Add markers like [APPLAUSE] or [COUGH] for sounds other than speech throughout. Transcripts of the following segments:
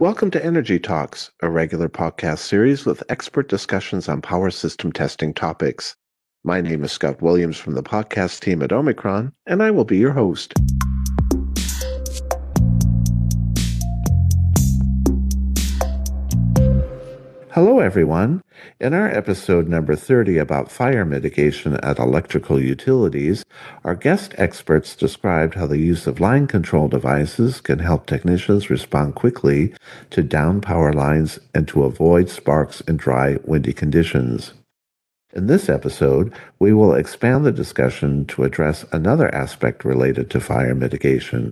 Welcome to Energy Talks, a regular podcast series with expert discussions on power system testing topics. My name is Scott Williams from the podcast team at Omicron, and I will be your host. Hello, everyone. In our episode number 30 about fire mitigation at electrical utilities, our guest experts described how the use of line control devices can help technicians respond quickly to down power lines and to avoid sparks in dry, windy conditions. In this episode, we will expand the discussion to address another aspect related to fire mitigation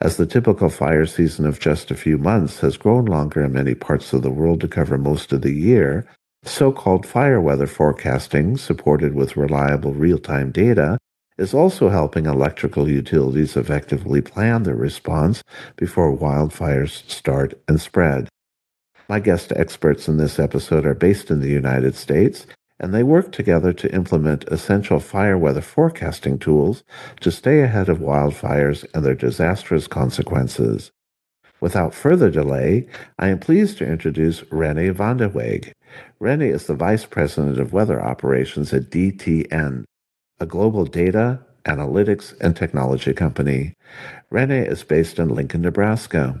as the typical fire season of just a few months has grown longer in many parts of the world to cover most of the year, so called fire weather forecasting, supported with reliable real time data, is also helping electrical utilities effectively plan their response before wildfires start and spread. My guest experts in this episode are based in the United States and they work together to implement essential fire weather forecasting tools to stay ahead of wildfires and their disastrous consequences. Without further delay, I am pleased to introduce Renny Vandewege. Renny is the Vice President of Weather Operations at DTN, a global data, analytics, and technology company. Renny is based in Lincoln, Nebraska.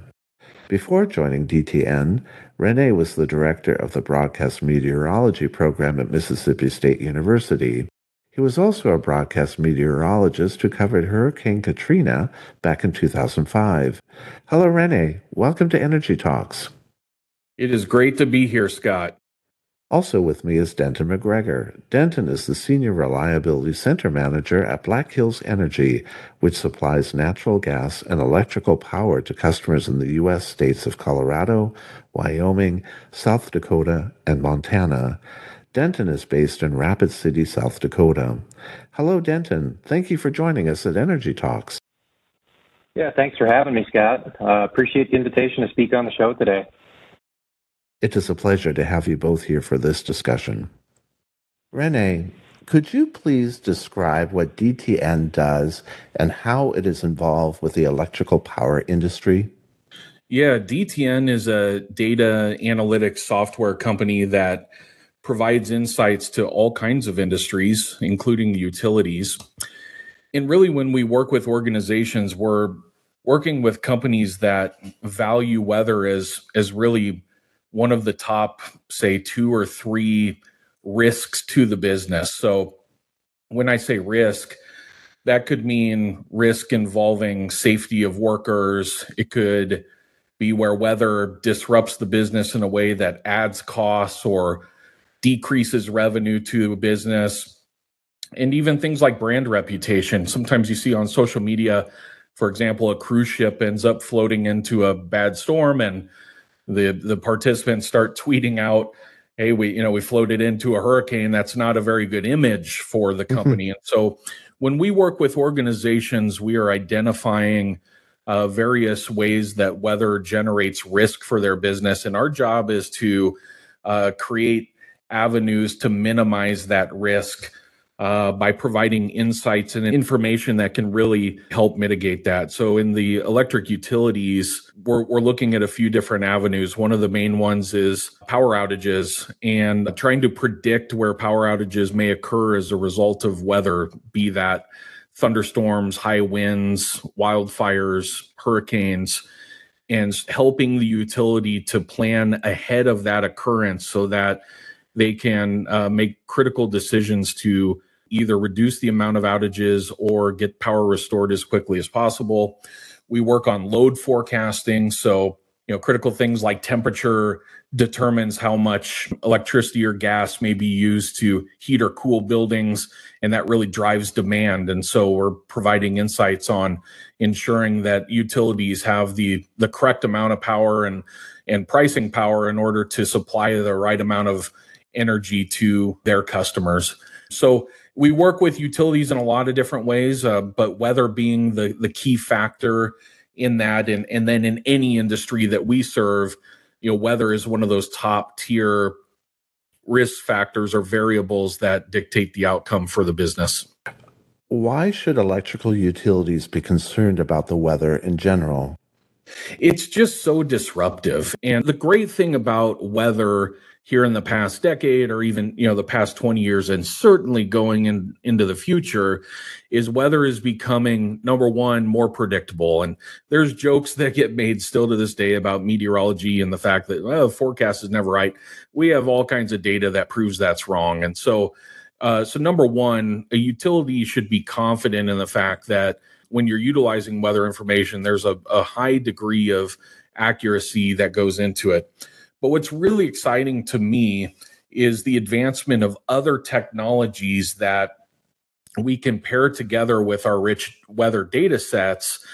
Before joining DTN, Renny was the director of the broadcast meteorology program at Mississippi State University. He was also a broadcast meteorologist who covered Hurricane Katrina back in 2005. Hello, Renny. Welcome to Energy Talks. It is great to be here, Scott. Also with me is Denton McGregor. Denton is the Senior Reliability Center Manager at Black Hills Energy, which supplies natural gas and electrical power to customers in the U.S. states of Colorado, Wyoming, South Dakota, and Montana. Denton is based in Rapid City, South Dakota. Hello, Denton. Thank you for joining us at Energy Talks. Yeah, thanks for having me, Scott. Uh, appreciate the invitation to speak on the show today. It is a pleasure to have you both here for this discussion. Renny, could you please describe what DTN does and how it is involved with the electrical power industry? Yeah, DTN is a data analytics software company that provides insights to all kinds of industries, including utilities. And really, when we work with organizations, we're working with companies that value weather as, as really one of the top, say, two or three risks to the business. So when I say risk, that could mean risk involving safety of workers. It could be where weather disrupts the business in a way that adds costs or decreases revenue to a business. And even things like brand reputation. Sometimes you see on social media, for example, a cruise ship ends up floating into a bad storm and the the participants start tweeting out hey we you know we floated into a hurricane that's not a very good image for the mm-hmm. company mm-hmm. and so when we work with organizations we are identifying uh, various ways that weather generates risk for their business and our job is to uh, create avenues to minimize that risk uh, by providing insights and information that can really help mitigate that. So, in the electric utilities, we're, we're looking at a few different avenues. One of the main ones is power outages and trying to predict where power outages may occur as a result of weather, be that thunderstorms, high winds, wildfires, hurricanes and helping the utility to plan ahead of that occurrence so that they can uh, make critical decisions to either reduce the amount of outages or get power restored as quickly as possible. We work on load forecasting. So, you know, critical things like temperature determines how much electricity or gas may be used to heat or cool buildings. And that really drives demand. And so we're providing insights on ensuring that utilities have the, the correct amount of power and, and pricing power in order to supply the right amount of energy to their customers. So we work with utilities in a lot of different ways, uh, but weather being the the key factor in that, and and then in any industry that we serve, you know, weather is one of those top tier risk factors or variables that dictate the outcome for the business. Why should electrical utilities be concerned about the weather in general? It's just so disruptive. And the great thing about weather here in the past decade or even you know the past 20 years and certainly going in, into the future is weather is becoming number one more predictable. And there's jokes that get made still to this day about meteorology and the fact that well the forecast is never right. We have all kinds of data that proves that's wrong. And so uh, so number one a utility should be confident in the fact that when you're utilizing weather information there's a, a high degree of accuracy that goes into it. But what's really exciting to me is the advancement of other technologies that we can pair together with our rich weather data sets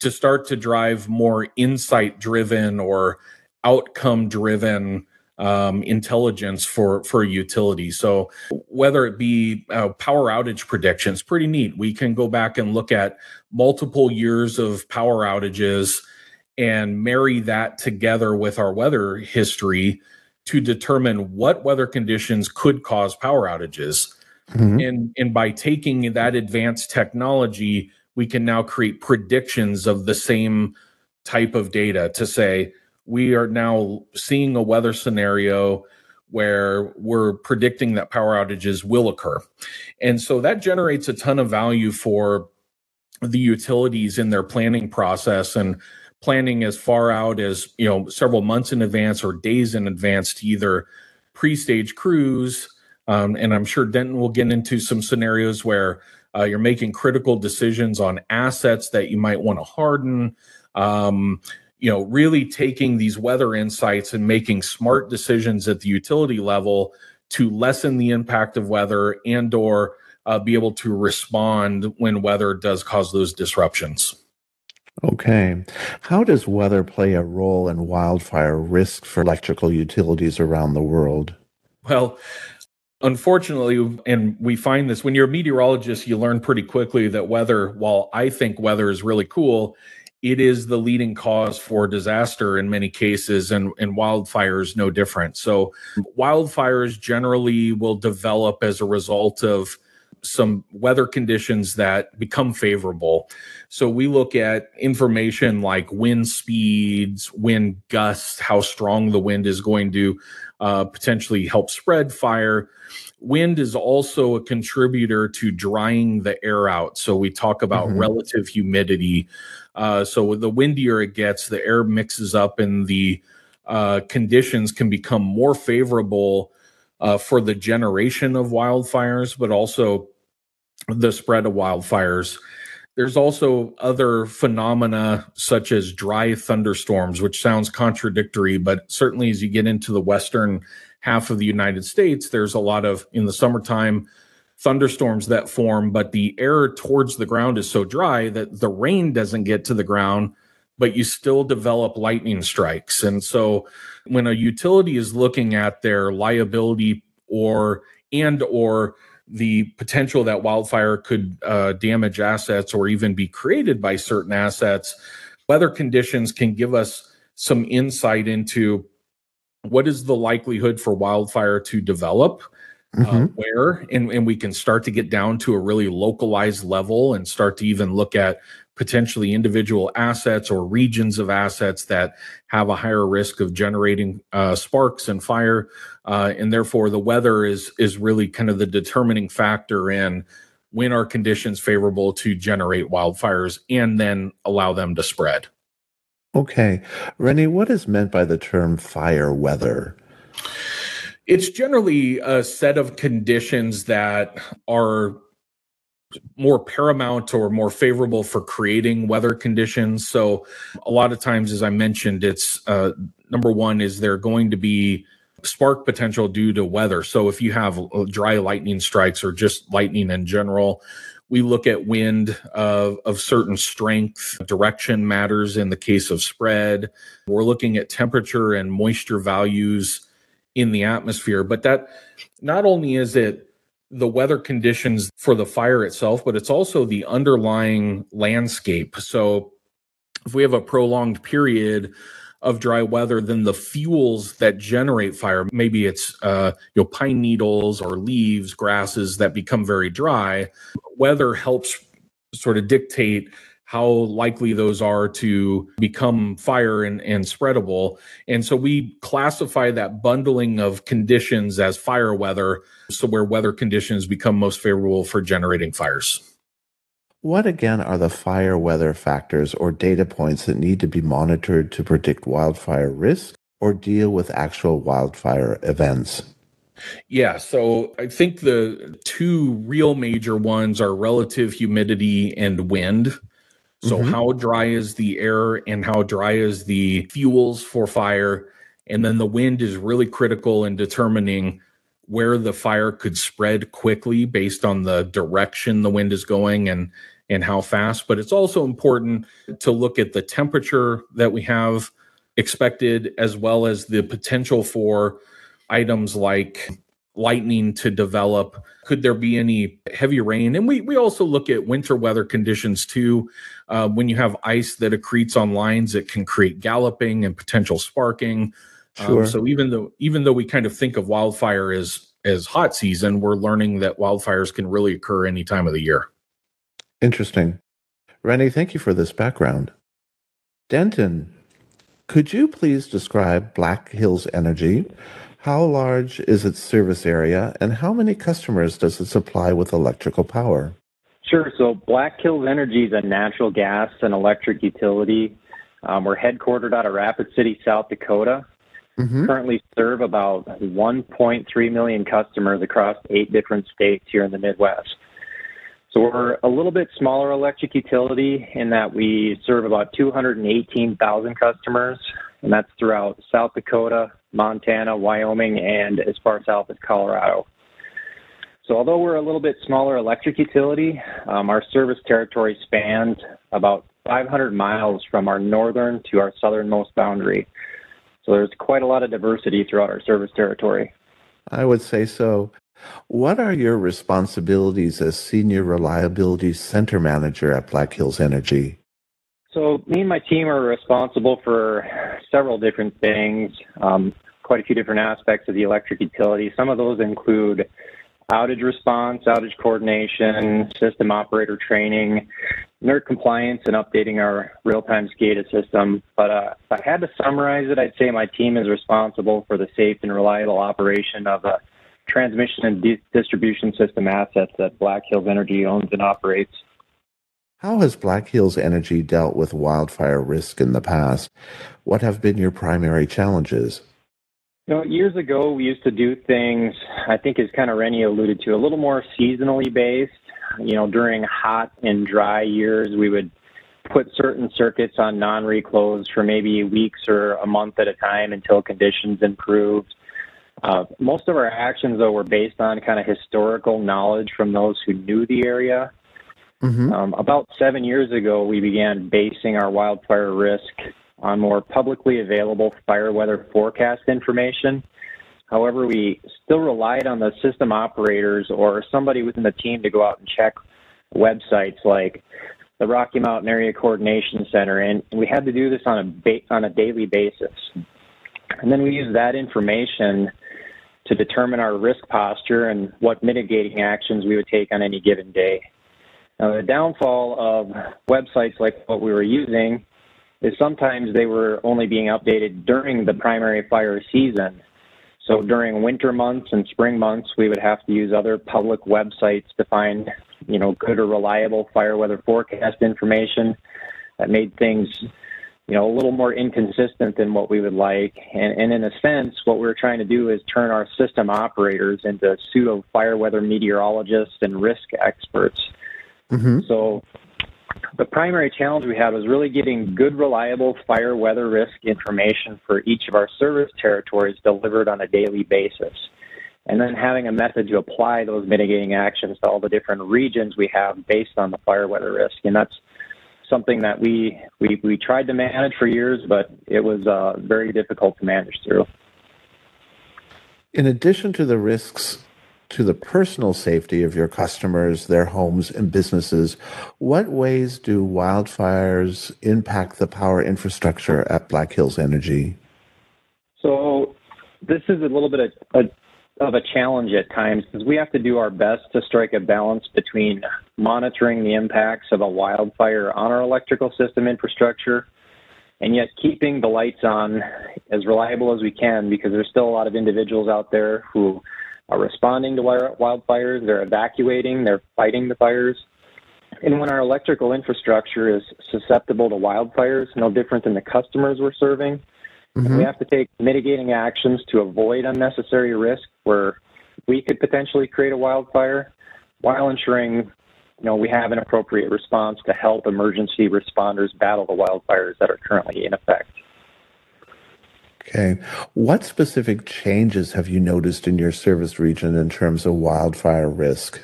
to start to drive more insight driven or outcome driven um, intelligence for for a utility. So whether it be uh, power outage predictions, pretty neat. We can go back and look at multiple years of power outages and marry that together with our weather history to determine what weather conditions could cause power outages. Mm-hmm. And, and by taking that advanced technology, we can now create predictions of the same type of data to say, we are now seeing a weather scenario where we're predicting that power outages will occur. And so that generates a ton of value for the utilities in their planning process and planning as far out as you know several months in advance or days in advance to either pre-stage crews um, and i'm sure denton will get into some scenarios where uh, you're making critical decisions on assets that you might want to harden um, you know really taking these weather insights and making smart decisions at the utility level to lessen the impact of weather and or uh, be able to respond when weather does cause those disruptions Okay. How does weather play a role in wildfire risk for electrical utilities around the world? Well, unfortunately, and we find this when you're a meteorologist, you learn pretty quickly that weather, while I think weather is really cool, it is the leading cause for disaster in many cases, and, and wildfires no different. So, wildfires generally will develop as a result of some weather conditions that become favorable. So we look at information like wind speeds, wind gusts, how strong the wind is going to uh, potentially help spread fire. Wind is also a contributor to drying the air out. So we talk about mm-hmm. relative humidity. Uh, so the windier it gets, the air mixes up and the uh, conditions can become more favorable uh, for the generation of wildfires, but also the spread of wildfires. There's also other phenomena such as dry thunderstorms, which sounds contradictory, but certainly as you get into the western half of the United States, there's a lot of in the summertime thunderstorms that form, but the air towards the ground is so dry that the rain doesn't get to the ground, but you still develop lightning strikes. And so when a utility is looking at their liability or and or the potential that wildfire could uh, damage assets or even be created by certain assets, weather conditions can give us some insight into what is the likelihood for wildfire to develop. Mm-hmm. Uh, where and, and we can start to get down to a really localized level and start to even look at potentially individual assets or regions of assets that have a higher risk of generating uh, sparks and fire, uh, and therefore the weather is is really kind of the determining factor in when are conditions favorable to generate wildfires and then allow them to spread. Okay, Renny, what is meant by the term fire weather? It's generally a set of conditions that are more paramount or more favorable for creating weather conditions. So, a lot of times, as I mentioned, it's uh, number one is there going to be spark potential due to weather. So, if you have uh, dry lightning strikes or just lightning in general, we look at wind of, of certain strength. Direction matters in the case of spread. We're looking at temperature and moisture values in the atmosphere. But that not only is it the weather conditions for the fire itself, but it's also the underlying landscape. So if we have a prolonged period of dry weather, then the fuels that generate fire, maybe it's uh, you know pine needles or leaves, grasses that become very dry. Weather helps sort of dictate how likely those are to become fire and, and spreadable. And so we classify that bundling of conditions as fire weather, so where weather conditions become most favorable for generating fires. What again are the fire weather factors or data points that need to be monitored to predict wildfire risk or deal with actual wildfire events? Yeah, so I think the two real major ones are relative humidity and wind. So, mm-hmm. how dry is the air and how dry is the fuels for fire? And then the wind is really critical in determining where the fire could spread quickly based on the direction the wind is going and and how fast. But it's also important to look at the temperature that we have expected as well as the potential for items like lightning to develop? Could there be any heavy rain? And we, we also look at winter weather conditions too. Uh, when you have ice that accretes on lines, it can create galloping and potential sparking. Um, sure. Um, so even though even though we kind of think of wildfire as as hot season, we're learning that wildfires can really occur any time of the year. Interesting. Renny, thank you for this background. Denton, could you please describe Black Hills Energy how large is its service area, and how many customers does it supply with electrical power? Sure. So Black Hills Energy is a natural gas and electric utility. Um, we're headquartered out of Rapid City, South Dakota. Mm-hmm. Currently serve about 1.3 million customers across eight different states here in the Midwest. So we're a little bit smaller electric utility in that we serve about 218,000 customers, and that's throughout South Dakota, Montana, Wyoming, and as far south as Colorado. So although we're a little bit smaller electric utility, um, our service territory spans about 500 miles from our northern to our southernmost boundary. So there's quite a lot of diversity throughout our service territory. I would say so. What are your responsibilities as Senior Reliability Center Manager at Black Hills Energy? So, me and my team are responsible for several different things, um, quite a few different aspects of the electric utility. Some of those include outage response, outage coordination, system operator training, NERC compliance, and updating our real-time SCADA system. But uh, if I had to summarize it, I'd say my team is responsible for the safe and reliable operation of a transmission and di- distribution system assets that Black Hills Energy owns and operates. How has Black Hills Energy dealt with wildfire risk in the past? What have been your primary challenges? You know, years ago, we used to do things, I think as kind of Renny alluded to, a little more seasonally based. You know, during hot and dry years, we would put certain circuits on non-reclose for maybe weeks or a month at a time until conditions improved. Uh, most of our actions, though, were based on kind of historical knowledge from those who knew the area. Mm-hmm. Um, about seven years ago, we began basing our wildfire risk on more publicly available fire weather forecast information. However, we still relied on the system operators or somebody within the team to go out and check websites like the Rocky Mountain Area Coordination Center, and we had to do this on a ba- on a daily basis. And then we used that information to determine our risk posture and what mitigating actions we would take on any given day. Now, the downfall of websites like what we were using is sometimes they were only being updated during the primary fire season. So during winter months and spring months, we would have to use other public websites to find, you know, good or reliable fire weather forecast information that made things you know, a little more inconsistent than what we would like. And, and in a sense, what we're trying to do is turn our system operators into pseudo fire weather meteorologists and risk experts. Mm-hmm. So the primary challenge we had was really getting good, reliable fire weather risk information for each of our service territories delivered on a daily basis. And then having a method to apply those mitigating actions to all the different regions we have based on the fire weather risk. And that's something that we, we, we tried to manage for years, but it was uh, very difficult to manage through. In addition to the risks to the personal safety of your customers, their homes, and businesses, what ways do wildfires impact the power infrastructure at Black Hills Energy? So, this is a little bit of a of a challenge at times because we have to do our best to strike a balance between monitoring the impacts of a wildfire on our electrical system infrastructure and yet keeping the lights on as reliable as we can because there's still a lot of individuals out there who are responding to wildfires, they're evacuating, they're fighting the fires. And when our electrical infrastructure is susceptible to wildfires, no different than the customers we're serving, mm-hmm. we have to take mitigating actions to avoid unnecessary risk where we could potentially create a wildfire while ensuring you know, we have an appropriate response to help emergency responders battle the wildfires that are currently in effect. Okay. What specific changes have you noticed in your service region in terms of wildfire risk?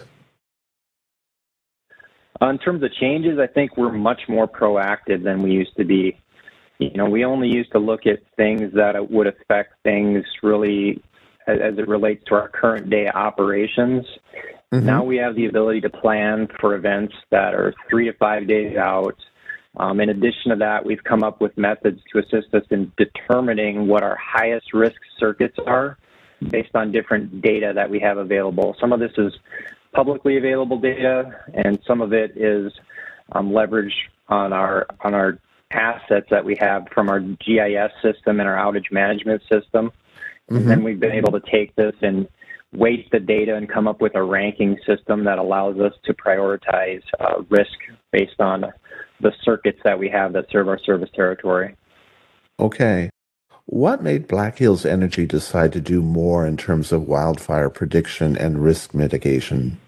In terms of changes, I think we're much more proactive than we used to be. You know, we only used to look at things that would affect things really as it relates to our current day operations. Mm-hmm. Now we have the ability to plan for events that are three to five days out. Um, in addition to that, we've come up with methods to assist us in determining what our highest risk circuits are based on different data that we have available. Some of this is publicly available data, and some of it is um, leveraged on our on our assets that we have from our GIS system and our outage management system. Mm-hmm. And then we've been able to take this and weight the data and come up with a ranking system that allows us to prioritize uh, risk based on the circuits that we have that serve our service territory. Okay. What made Black Hills Energy decide to do more in terms of wildfire prediction and risk mitigation?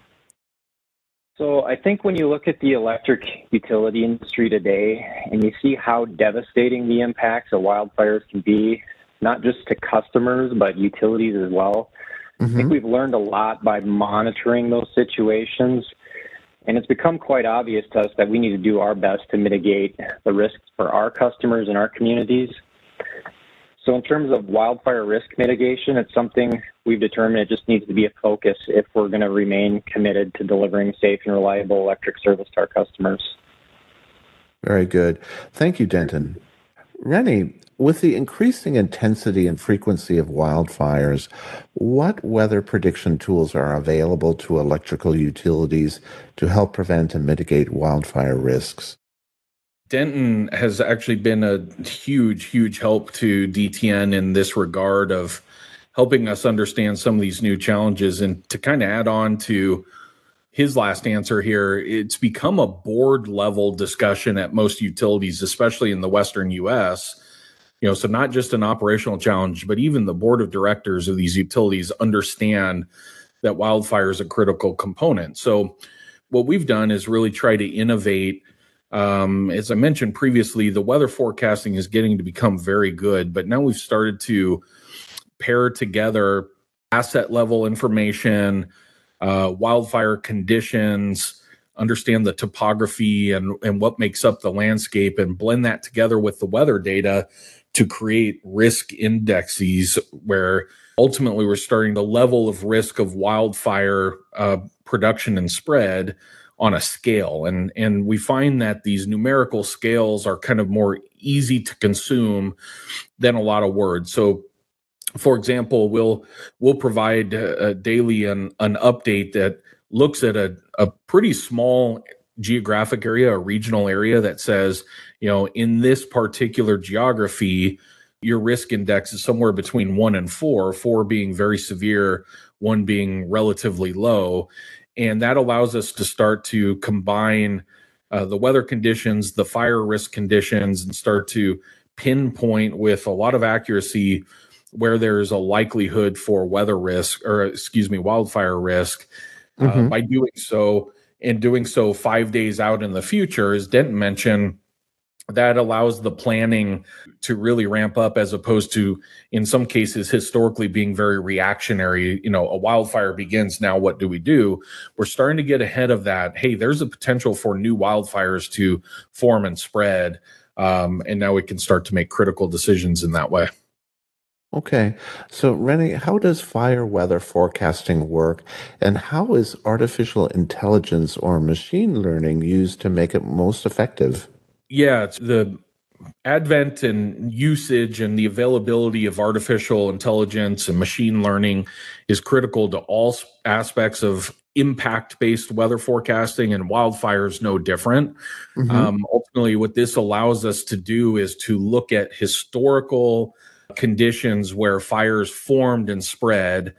So, I think when you look at the electric utility industry today and you see how devastating the impacts of wildfires can be, not just to customers, but utilities as well, mm-hmm. I think mm-hmm. we've learned a lot by monitoring those situations and it's become quite obvious to us that we need to do our best to mitigate the risks for our customers and our communities. So, in terms of wildfire risk mitigation, it's something we've determined it just needs to be a focus if we're going to remain committed to delivering safe and reliable electric service to our customers. Very good. Thank you, Denton. Renny, with the increasing intensity and frequency of wildfires, what weather prediction tools are available to electrical utilities to help prevent and mitigate wildfire risks? Denton has actually been a huge, huge help to DTN in this regard of helping us understand some of these new challenges. And to kind of add on to his last answer here, it's become a board level discussion at most utilities, especially in the Western US you know so not just an operational challenge but even the board of directors of these utilities understand that wildfire is a critical component. So what we've done is really try to innovate. Um, as i mentioned previously the weather forecasting is getting to become very good but now we've started to pair together asset level information uh, wildfire conditions understand the topography and, and what makes up the landscape and blend that together with the weather data to create risk indexes where ultimately we're starting the level of risk of wildfire uh, production and spread on a scale. And and we find that these numerical scales are kind of more easy to consume than a lot of words. So for example we'll we'll provide uh, daily an, an update that looks at a, a pretty small geographic area, a regional area that says, you know, in this particular geography, your risk index is somewhere between one and four, four being very severe, one being relatively low. And that allows us to start to combine uh, the weather conditions, the fire risk conditions, and start to pinpoint with a lot of accuracy where there's a likelihood for weather risk or, excuse me, wildfire risk. Uh, mm-hmm. by doing so, and doing so five days out in the future, as Denton mentioned, that allows the planning to really ramp up as opposed to in some cases historically being very reactionary you know a wildfire begins now what do we do we're starting to get ahead of that hey there's a potential for new wildfires to form and spread um, and now we can start to make critical decisions in that way Okay. So, Renny, how does fire weather forecasting work, and how is artificial intelligence or machine learning used to make it most effective? Yeah, the advent and usage and the availability of artificial intelligence and machine learning is critical to all aspects of impact based weather forecasting and wildfires no different mm-hmm. um, ultimately what this allows us to do is to look at historical conditions where fires formed and spread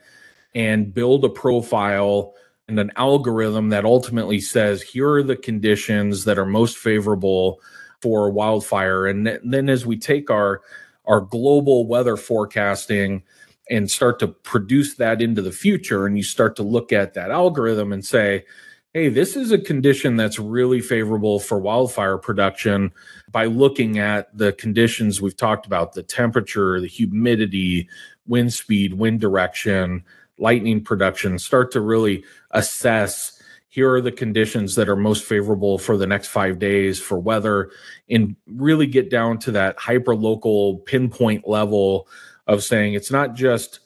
and build a profile and an algorithm that ultimately says here are the conditions that are most favorable for wildfire. And then as we take our our global weather forecasting and start to produce that into the future and you start to look at that algorithm and say hey this is a condition that's really favorable for wildfire production by looking at the conditions we've talked about the temperature the humidity wind speed wind direction lightning production start to really assess here are the conditions that are most favorable for the next five days for weather and really get down to that hyper local pinpoint level of saying it's not just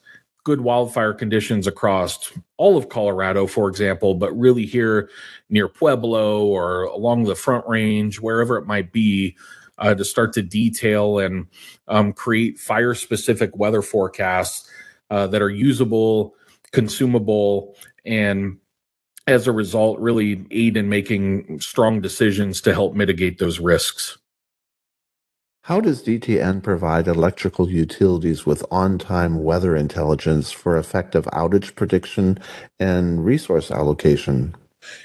good wildfire conditions across all of Colorado, for example, but really here near Pueblo or along the Front Range, wherever it might be, uh, to start to detail and um, create fire specific weather forecasts uh, that are usable, consumable, and as a result, really aid in making strong decisions to help mitigate those risks. How does DTN provide electrical utilities with on-time weather intelligence for effective outage prediction and resource allocation?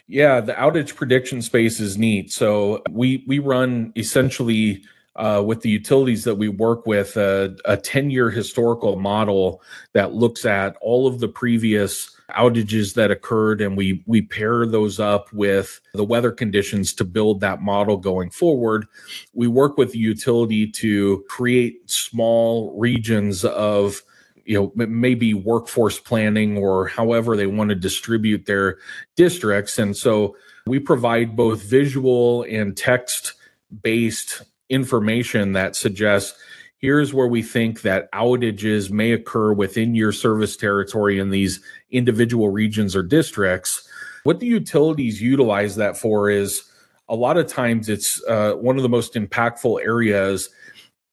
Yeah, the outage prediction space is neat. So we we run essentially uh, with the utilities that we work with a 10 year historical model that looks at all of the previous outages that occurred and we we pair those up with the weather conditions to build that model going forward we work with the utility to create small regions of you know maybe workforce planning or however they want to distribute their districts. And so we provide both visual and text based information that suggests here's where we think that outages may occur within your service territory in these individual regions or districts. What the utilities utilize that for is a lot of times it's uh, one of the most impactful areas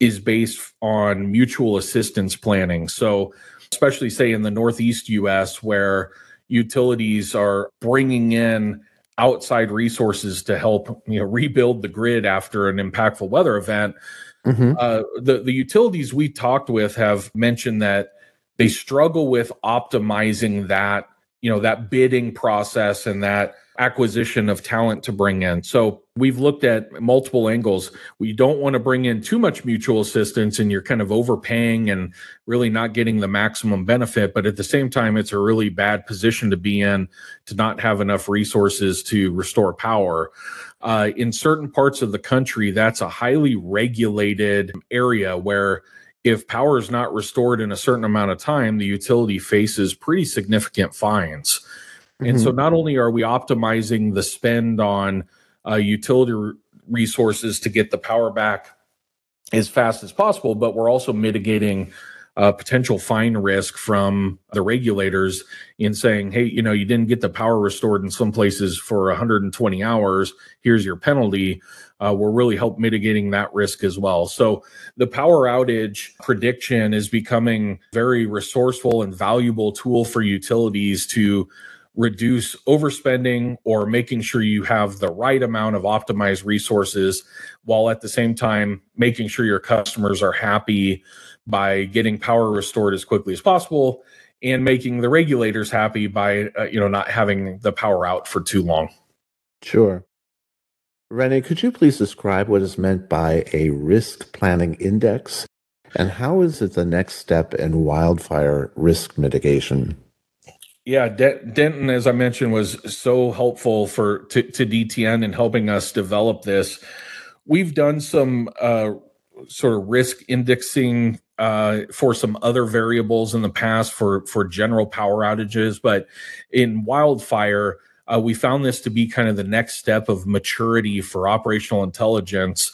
is based on mutual assistance planning. So, especially say in the Northeast US, where utilities are bringing in outside resources to help you know rebuild the grid after an impactful weather event Mm-hmm. Uh, the the utilities we talked with have mentioned that they struggle with optimizing that you know that bidding process and that acquisition of talent to bring in. So we've looked at multiple angles. We don't want to bring in too much mutual assistance and you're kind of overpaying and really not getting the maximum benefit. But at the same time, it's a really bad position to be in to not have enough resources to restore power. Uh, in certain parts of the country, that's a highly regulated area where if power is not restored in a certain amount of time, the utility faces pretty significant fines. Mm-hmm. And so, mm-hmm. not only are we optimizing the spend on uh, utility resources to get the power back as fast as possible, but we're also mitigating uh, potential fine risk from the regulators in saying, hey, you know, you didn't get the power restored in some places for 120 hours. Here's your penalty. Uh, we're really help mitigating that risk as well. So the power outage prediction is becoming very resourceful and valuable tool for utilities to reduce overspending or making sure you have the right amount of optimized resources while at the same time making sure your customers are happy by getting power restored as quickly as possible and making the regulators happy by uh, you know not having the power out for too long. Sure. Renny, could you please describe what is meant by a risk planning index? And how is it the next step in wildfire risk mitigation? Yeah, Denton, as I mentioned, was so helpful for to, to DTN in helping us develop this. We've done some uh, sort of risk indexing uh, for some other variables in the past for for general power outages, but in wildfire, uh, we found this to be kind of the next step of maturity for operational intelligence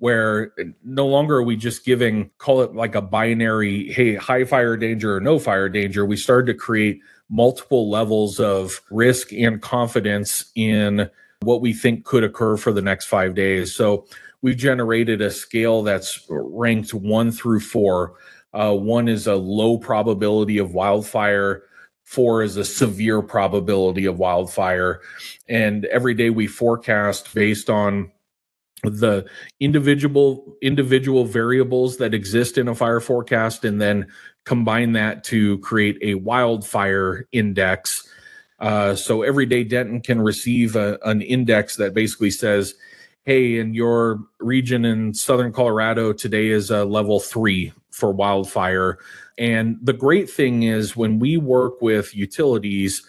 where no longer are we just giving call it like a binary hey high fire danger or no fire danger we started to create multiple levels of risk and confidence in what we think could occur for the next five days. So we've generated a scale that's ranked one through four. Uh, one is a low probability of wildfire. Four is a severe probability of wildfire. And every day we forecast based on the individual individual variables that exist in a fire forecast and then combine that to create a wildfire index uh, so every day denton can receive a, an index that basically says hey in your region in southern colorado today is a level three for wildfire and the great thing is when we work with utilities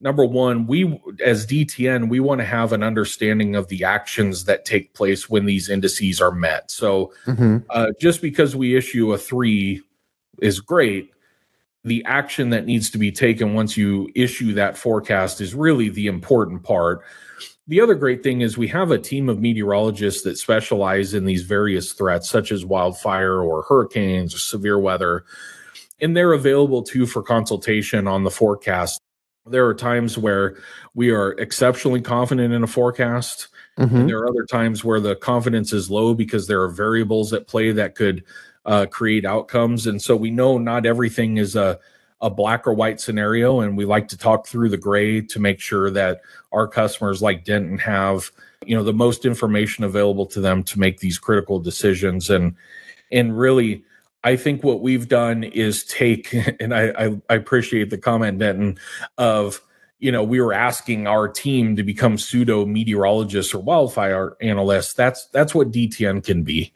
number one, we as DTN, we want to have an understanding of the actions that take place when these indices are met. So mm-hmm. uh, just because we issue a three is great. The action that needs to be taken once you issue that forecast is really the important part. The other great thing is we have a team of meteorologists that specialize in these various threats, such as wildfire or hurricanes or severe weather. And they're available too for consultation on the forecast there are times where we are exceptionally confident in a forecast. Mm-hmm. And there are other times where the confidence is low because there are variables at play that could uh, create outcomes. And so we know not everything is a, a black or white scenario. And we like to talk through the gray to make sure that our customers like Denton have, you know, the most information available to them to make these critical decisions. And, and really, I think what we've done is take, [LAUGHS] and I, I, I appreciate the comment, Denton, of you know we were asking our team to become pseudo meteorologists or wildfire analysts. That's that's what DTN can be,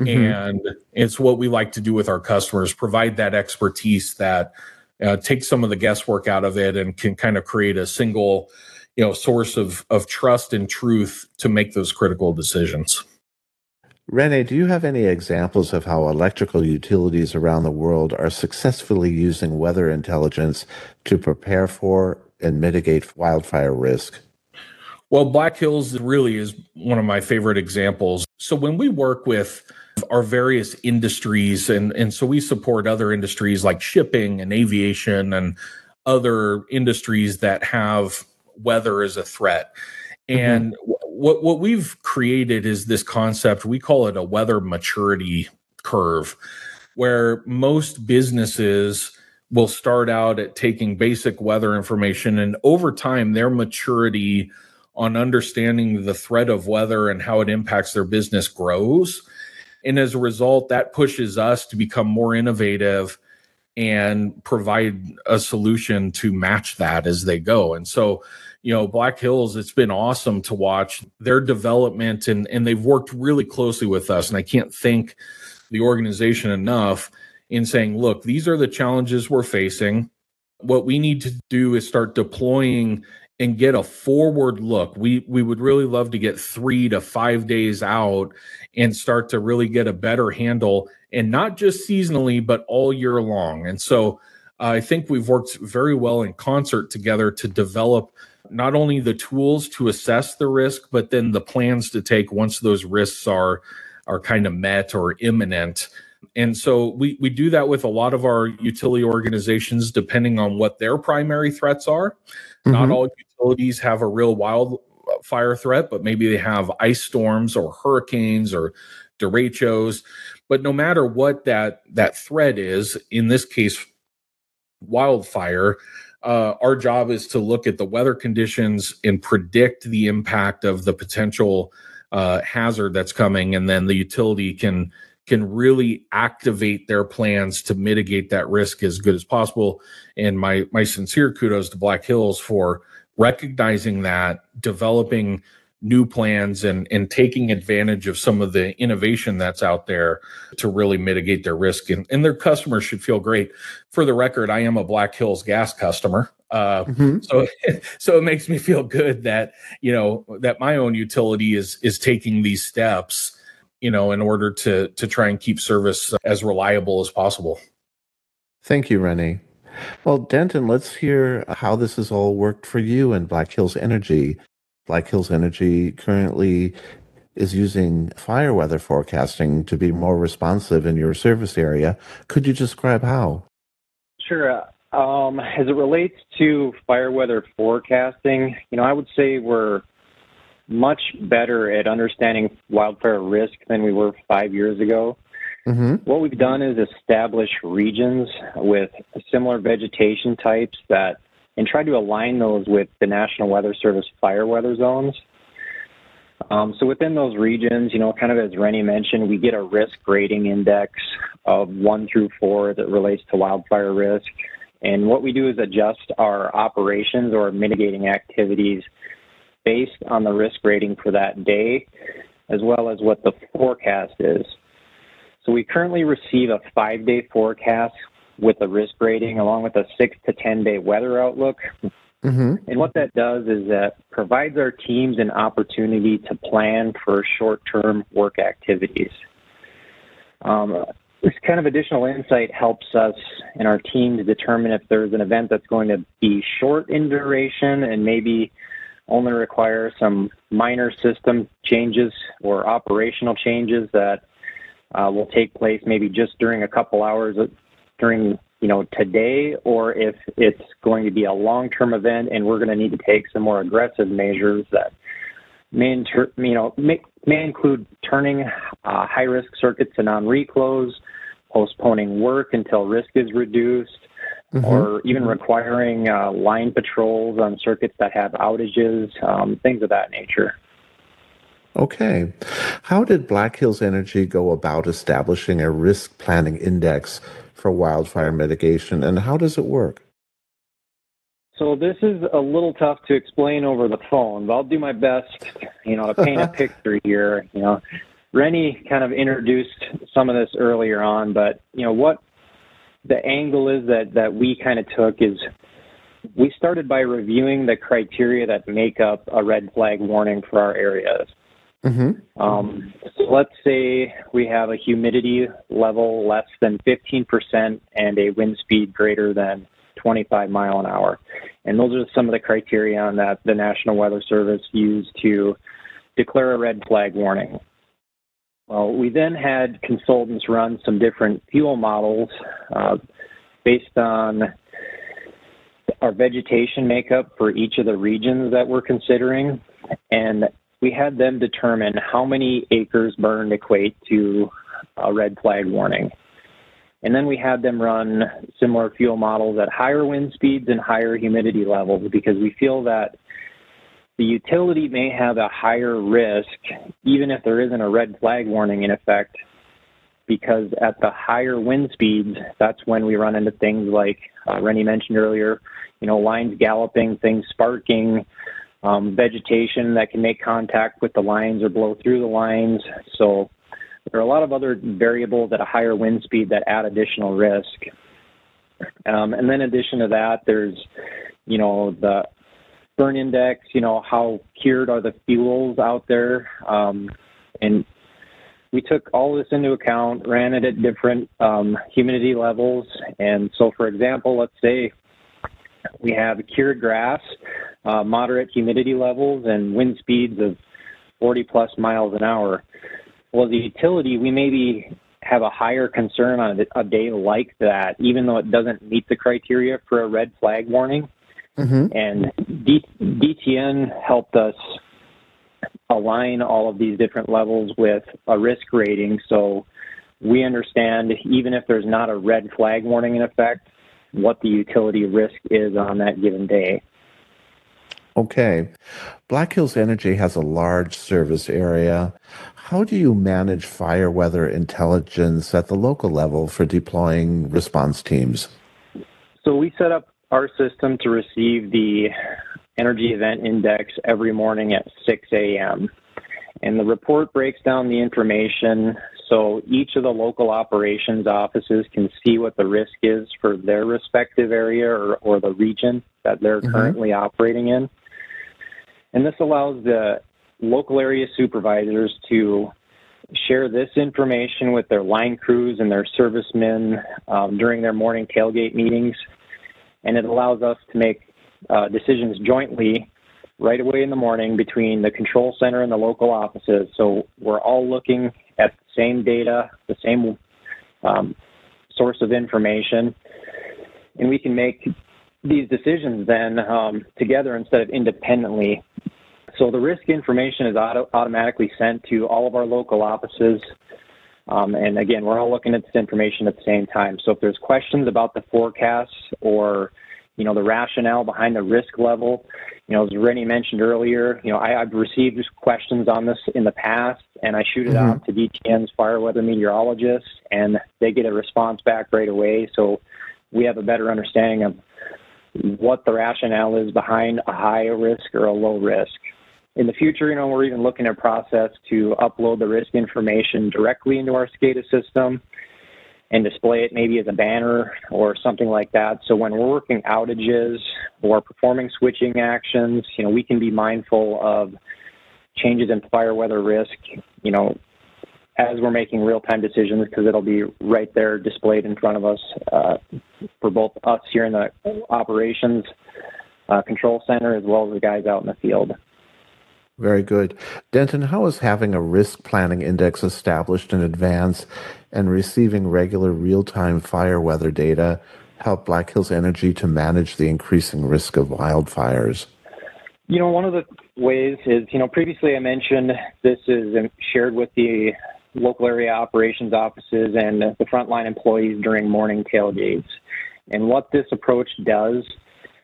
mm-hmm. and it's what we like to do with our customers: provide that expertise that uh, takes some of the guesswork out of it and can kind of create a single, you know, source of of trust and truth to make those critical decisions. Renny, do you have any examples of how electrical utilities around the world are successfully using weather intelligence to prepare for and mitigate wildfire risk? Well, Black Hills really is one of my favorite examples. So when we work with our various industries, and, and so we support other industries like shipping and aviation and other industries that have weather as a threat. Mm-hmm. And mm-hmm what what we've created is this concept we call it a weather maturity curve where most businesses will start out at taking basic weather information and over time their maturity on understanding the threat of weather and how it impacts their business grows and as a result that pushes us to become more innovative and provide a solution to match that as they go and so you know, Black Hills, it's been awesome to watch their development and and they've worked really closely with us. And I can't thank the organization enough in saying, look, these are the challenges we're facing. What we need to do is start deploying and get a forward look. We we would really love to get 3 to 5 days out and start to really get a better handle and not just seasonally but all year long. And so uh, I think we've worked very well in concert together to develop not only the tools to assess the risk, but then the plans to take once those risks are are kind of met or imminent. And so we, we do that with a lot of our utility organizations, depending on what their primary threats are. Mm-hmm. Not all utilities have a real wildfire threat, but maybe they have ice storms or hurricanes or derechos. But no matter what that that threat is, in this case, wildfire, uh, our job is to look at the weather conditions and predict the impact of the potential uh, hazard that's coming, and then the utility can can really activate their plans to mitigate that risk as good as possible. And my my sincere kudos to Black Hills for recognizing that, developing new plans and and taking advantage of some of the innovation that's out there to really mitigate their risk and, and their customers should feel great for the record i am a black hills gas customer uh, mm-hmm. so [LAUGHS] so it makes me feel good that you know that my own utility is is taking these steps you know in order to to try and keep service as reliable as possible thank you Renny. well denton let's hear how this has all worked for you and black hills energy Black Hills Energy currently is using fire weather forecasting to be more responsive in your service area. Could you describe how? Sure. Um, as it relates to fire weather forecasting, you know, I would say we're much better at understanding wildfire risk than we were five years ago. Mm-hmm. What we've done is establish regions with similar vegetation types that and try to align those with the National Weather Service fire weather zones. Um, so within those regions, you know, kind of as Renny mentioned, we get a risk rating index of one through four that relates to wildfire risk. And what we do is adjust our operations or mitigating activities based on the risk rating for that day, as well as what the forecast is. So we currently receive a five day forecast with a risk rating along with a six to 10 day weather outlook. Mm-hmm. And what that does is that provides our teams an opportunity to plan for short term work activities. Um, this kind of additional insight helps us and our team to determine if there's an event that's going to be short in duration and maybe only require some minor system changes or operational changes that uh, will take place maybe just during a couple hours during you know today or if it's going to be a long-term event and we're going to need to take some more aggressive measures that may inter- you know may, may include turning uh, high-risk circuits to non-reclose, postponing work until risk is reduced, mm-hmm. or even requiring uh, line patrols on circuits that have outages, um, things of that nature. Okay. How did Black Hills Energy go about establishing a risk planning index for wildfire mitigation, and how does it work? So this is a little tough to explain over the phone, but I'll do my best, you know, to paint a [LAUGHS] picture here. You know, Renny kind of introduced some of this earlier on, but you know what the angle is that that we kind of took is we started by reviewing the criteria that make up a red flag warning for our areas. Mm-hmm. Um, so let's say we have a humidity level less than 15% and a wind speed greater than 25 mile an hour. And those are some of the criteria that the National Weather Service used to declare a red flag warning. Well, we then had consultants run some different fuel models uh, based on our vegetation makeup for each of the regions that we're considering. And we had them determine how many acres burned equate to a red flag warning. And then we had them run similar fuel models at higher wind speeds and higher humidity levels because we feel that the utility may have a higher risk even if there isn't a red flag warning in effect because at the higher wind speeds, that's when we run into things like uh, Renny mentioned earlier, you know, lines galloping, things sparking, um, vegetation that can make contact with the lines or blow through the lines. So there are a lot of other variables at a higher wind speed that add additional risk. Um, and then in addition to that, there's, you know, the burn index, you know, how cured are the fuels out there. Um, and we took all this into account, ran it at different um, humidity levels. And so, for example, let's say we have cured grass, uh, moderate humidity levels, and wind speeds of 40 plus miles an hour. Well, the utility, we maybe have a higher concern on a day like that, even though it doesn't meet the criteria for a red flag warning. Mm-hmm. And D- DTN helped us align all of these different levels with a risk rating so we understand even if there's not a red flag warning in effect, what the utility risk is on that given day. Okay. Black Hills Energy has a large service area. How do you manage fire weather intelligence at the local level for deploying response teams? So we set up our system to receive the energy event index every morning at 6 a.m. And the report breaks down the information so each of the local operations offices can see what the risk is for their respective area or, or the region that they're mm-hmm. currently operating in. And this allows the local area supervisors to share this information with their line crews and their servicemen um, during their morning tailgate meetings. And it allows us to make uh, decisions jointly right away in the morning between the control center and the local offices. So we're all looking at the same data, the same um, source of information, and we can make these decisions then um, together instead of independently. So the risk information is auto- automatically sent to all of our local offices. Um, and again, we're all looking at this information at the same time. So if there's questions about the forecasts or you know the rationale behind the risk level, you know as Renny mentioned earlier, you know I, have received questions on this in the past, and I shoot it mm-hmm. out to DTN's fire weather meteorologists, and they get a response back right away. So we have a better understanding of what the rationale is behind a high risk or a low risk. In the future, you know, we're even looking at a process to upload the risk information directly into our SCADA system and display it maybe as a banner or something like that. So when we're working outages or performing switching actions, you know, we can be mindful of changes in fire weather risk, you know, as we're making real-time decisions because it'll be right there displayed in front of us uh, for both us here in the operations uh, control center as well as the guys out in the field. Very good. Denton, how is having a risk planning index established in advance and receiving regular real-time fire weather data help Black Hills Energy to manage the increasing risk of wildfires? You know, one of the ways is, you know, previously I mentioned this is shared with the local area operations offices and the frontline employees during morning tailgates. And what this approach does,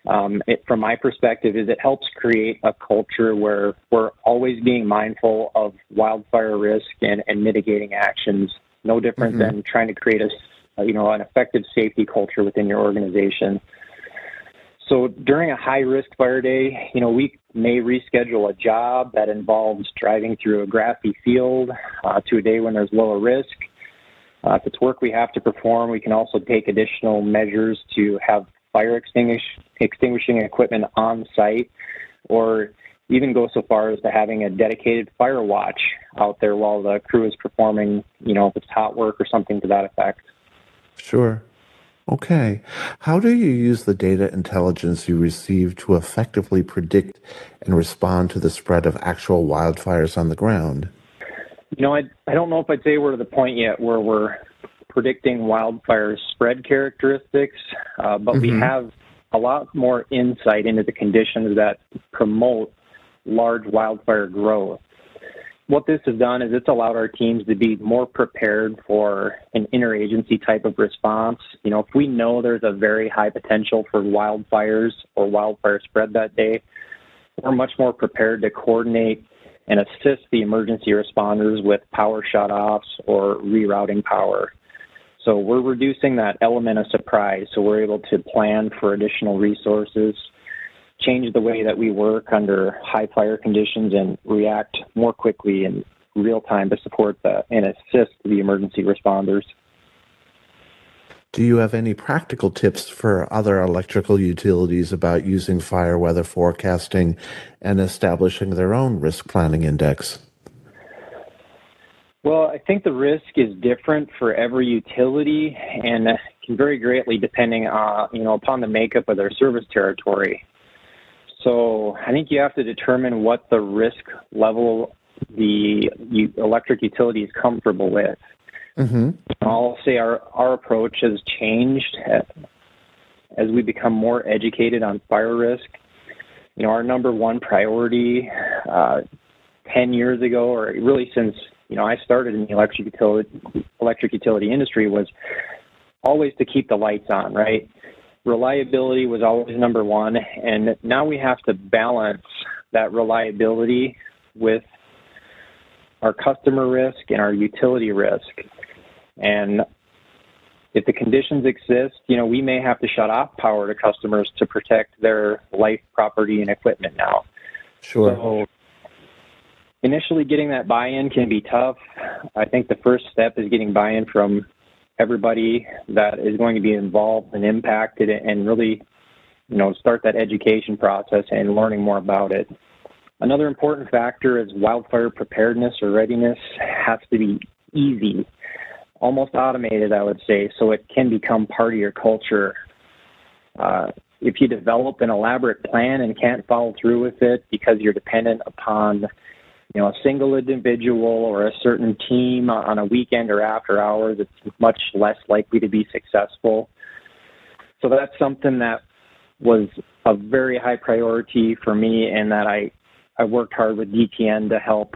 um, it, from my perspective, is it helps create a culture where we're always being mindful of wildfire risk and, and mitigating actions. No different mm-hmm. than trying to create a, you know, an effective safety culture within your organization. So during a high risk fire day, you know, we may reschedule a job that involves driving through a grassy field uh, to a day when there's lower risk. Uh, if it's work we have to perform, we can also take additional measures to have fire extinguish, extinguishing equipment on site or even go so far as to having a dedicated fire watch out there while the crew is performing, you know, if it's hot work or something to that effect. Sure. Okay. How do you use the data intelligence you receive to effectively predict and respond to the spread of actual wildfires on the ground? You know, I, I don't know if I'd say we're to the point yet where we're predicting wildfire spread characteristics, uh, but mm-hmm. we have a lot more insight into the conditions that promote large wildfire growth what this has done is it's allowed our teams to be more prepared for an interagency type of response. You know, if we know there's a very high potential for wildfires or wildfire spread that day, we're much more prepared to coordinate and assist the emergency responders with power shutoffs or rerouting power. So we're reducing that element of surprise. So we're able to plan for additional resources change the way that we work under high fire conditions and react more quickly in real time to support the, and assist the emergency responders. Do you have any practical tips for other electrical utilities about using fire weather forecasting and establishing their own risk planning index? Well, I think the risk is different for every utility and can vary greatly depending on, uh, you know, upon the makeup of their service territory. So I think you have to determine what the risk level the electric utility is comfortable with. Mm-hmm. I'll say our, our approach has changed as we become more educated on fire risk. You know, our number one priority uh, 10 years ago, or really since, you know, I started in the electric utility, electric utility industry was always to keep the lights on, right? reliability was always number one, and now we have to balance that reliability with our customer risk and our utility risk. And if the conditions exist, you know, we may have to shut off power to customers to protect their life, property, and equipment now. Sure. So initially getting that buy-in can be tough. I think the first step is getting buy-in from everybody that is going to be involved and impacted and really, you know, start that education process and learning more about it. Another important factor is wildfire preparedness or readiness has to be easy, almost automated, I would say, so it can become part of your culture. Uh, if you develop an elaborate plan and can't follow through with it because you're dependent upon you know, a single individual or a certain team on a weekend or after hours, it's much less likely to be successful. So that's something that was a very high priority for me and that I I worked hard with DTN to help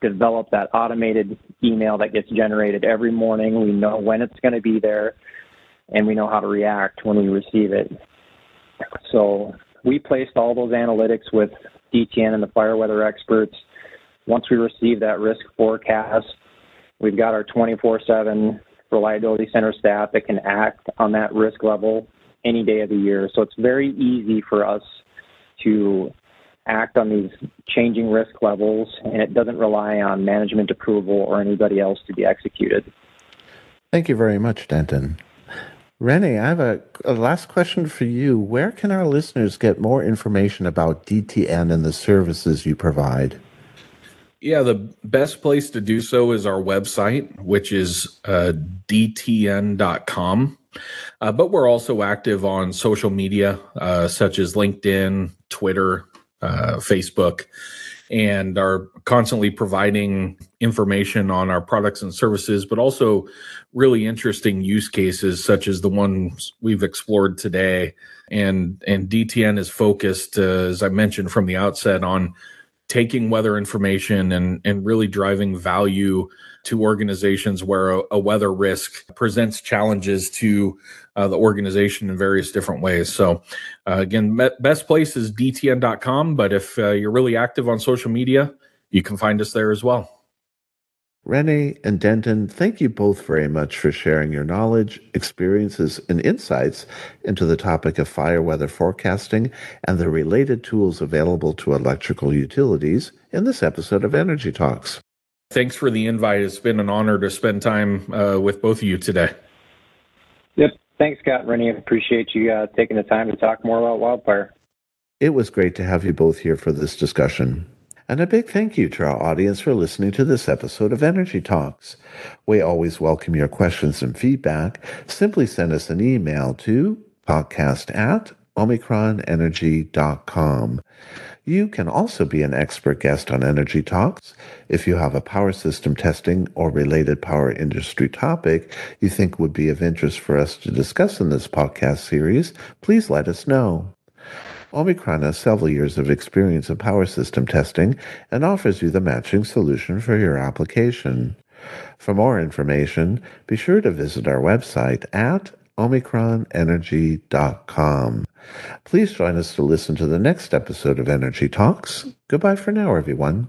develop that automated email that gets generated every morning. We know when it's going to be there and we know how to react when we receive it. So we placed all those analytics with DTN and the fire weather experts. Once we receive that risk forecast, we've got our 24 7 reliability center staff that can act on that risk level any day of the year. So it's very easy for us to act on these changing risk levels, and it doesn't rely on management approval or anybody else to be executed. Thank you very much, Denton. Renny, I have a, a, last question for you. Where can our listeners get more information about DTN and the services you provide? Yeah, the best place to do so is our website, which is uh, dtn.com. Uh, but we're also active on social media, uh, such as LinkedIn, Twitter, uh, Facebook, and are constantly providing information on our products and services, but also really interesting use cases such as the ones we've explored today. And and DTN is focused, uh, as I mentioned from the outset, on taking weather information and and really driving value to organizations where a, a weather risk presents challenges to uh, the organization in various different ways. So, uh, again, me- best place is dtn.com. But if uh, you're really active on social media, you can find us there as well. Renny and Denton, thank you both very much for sharing your knowledge, experiences, and insights into the topic of fire weather forecasting and the related tools available to electrical utilities in this episode of Energy Talks. Thanks for the invite. It's been an honor to spend time uh, with both of you today. Yep. Thanks, Scott. Renny, appreciate you uh, taking the time to talk more about wildfire. It was great to have you both here for this discussion. And a big thank you to our audience for listening to this episode of Energy Talks. We always welcome your questions and feedback. Simply send us an email to podcast at omicronenergy.com. You can also be an expert guest on Energy Talks. If you have a power system testing or related power industry topic you think would be of interest for us to discuss in this podcast series, please let us know. Omicron has several years of experience in power system testing and offers you the matching solution for your application. For more information, be sure to visit our website at omicronenergy.com. Please join us to listen to the next episode of Energy Talks. Goodbye for now, everyone.